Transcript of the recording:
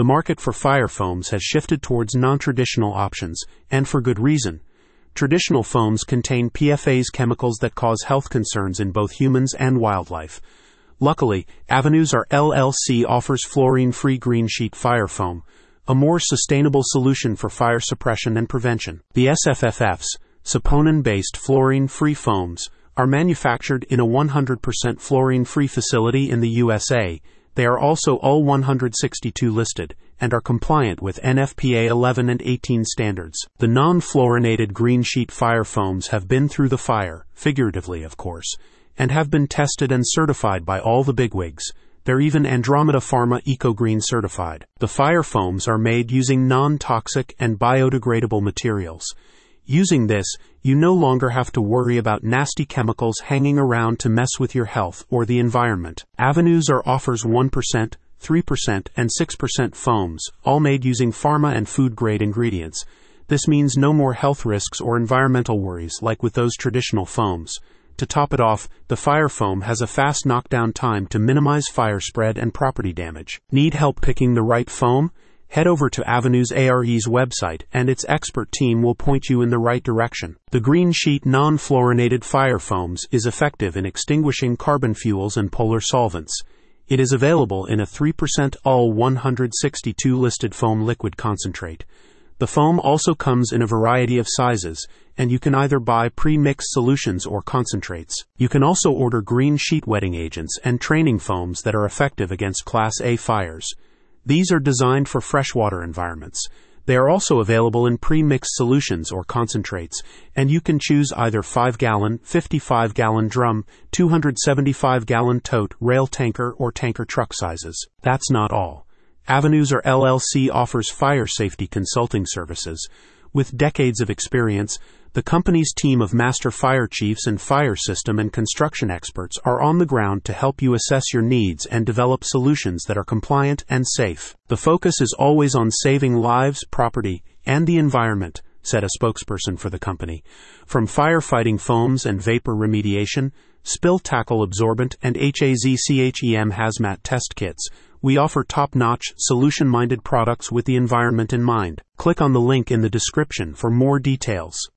the market for fire foams has shifted towards non-traditional options, and for good reason. Traditional foams contain PFAS chemicals that cause health concerns in both humans and wildlife. Luckily, Avenues ARE LLC offers fluorine-free green sheet fire foam, a more sustainable solution for fire suppression and prevention. The SFFFs, saponin-based fluorine-free foams, are manufactured in a 100% fluorine-free facility in the USA. They are also UL 162 listed and are compliant with NFPA 11 and 18 standards. The non-fluorinated green sheet fire foams have been through the fire, figuratively of course, and have been tested and certified by all the bigwigs. They're even Andromeda Pharma EcoGreen certified. The fire foams are made using non-toxic and biodegradable materials. Using this, you no longer have to worry about nasty chemicals hanging around to mess with your health or the environment. Avenues ARE offers 1%, 3%, and 6% foams, all made using pharma and food grade ingredients. This means no more health risks or environmental worries like with those traditional foams. To top it off, the fire foam has a fast knockdown time to minimize fire spread and property damage. Need help picking the right foam? Head over to Avenues ARE's website and its expert team will point you in the right direction. The green sheet non fluorinated fire foams is effective in extinguishing carbon fuels and polar solvents. It is available in a 3% UL 162 listed foam liquid concentrate. The foam also comes in a variety of sizes, and you can either buy pre mixed solutions or concentrates. You can also order green sheet wetting agents and training foams that are effective against Class A fires. These are designed for freshwater environments. They are also available in pre-mixed solutions or concentrates, and you can choose either 5-gallon, 55-gallon drum, 275-gallon tote, rail tanker, or tanker truck sizes. That's not all. Avenues ARE LLC offers fire safety consulting services. With decades of experience, the company's team of master fire chiefs and fire system and construction experts are on the ground to help you assess your needs and develop solutions that are compliant and safe. The focus is always on saving lives, property, and the environment, said a spokesperson for the company. From firefighting foams and vapor remediation, spill tackle absorbent, and HAZCHEM hazmat test kits, we offer top notch, solution minded products with the environment in mind. Click on the link in the description for more details.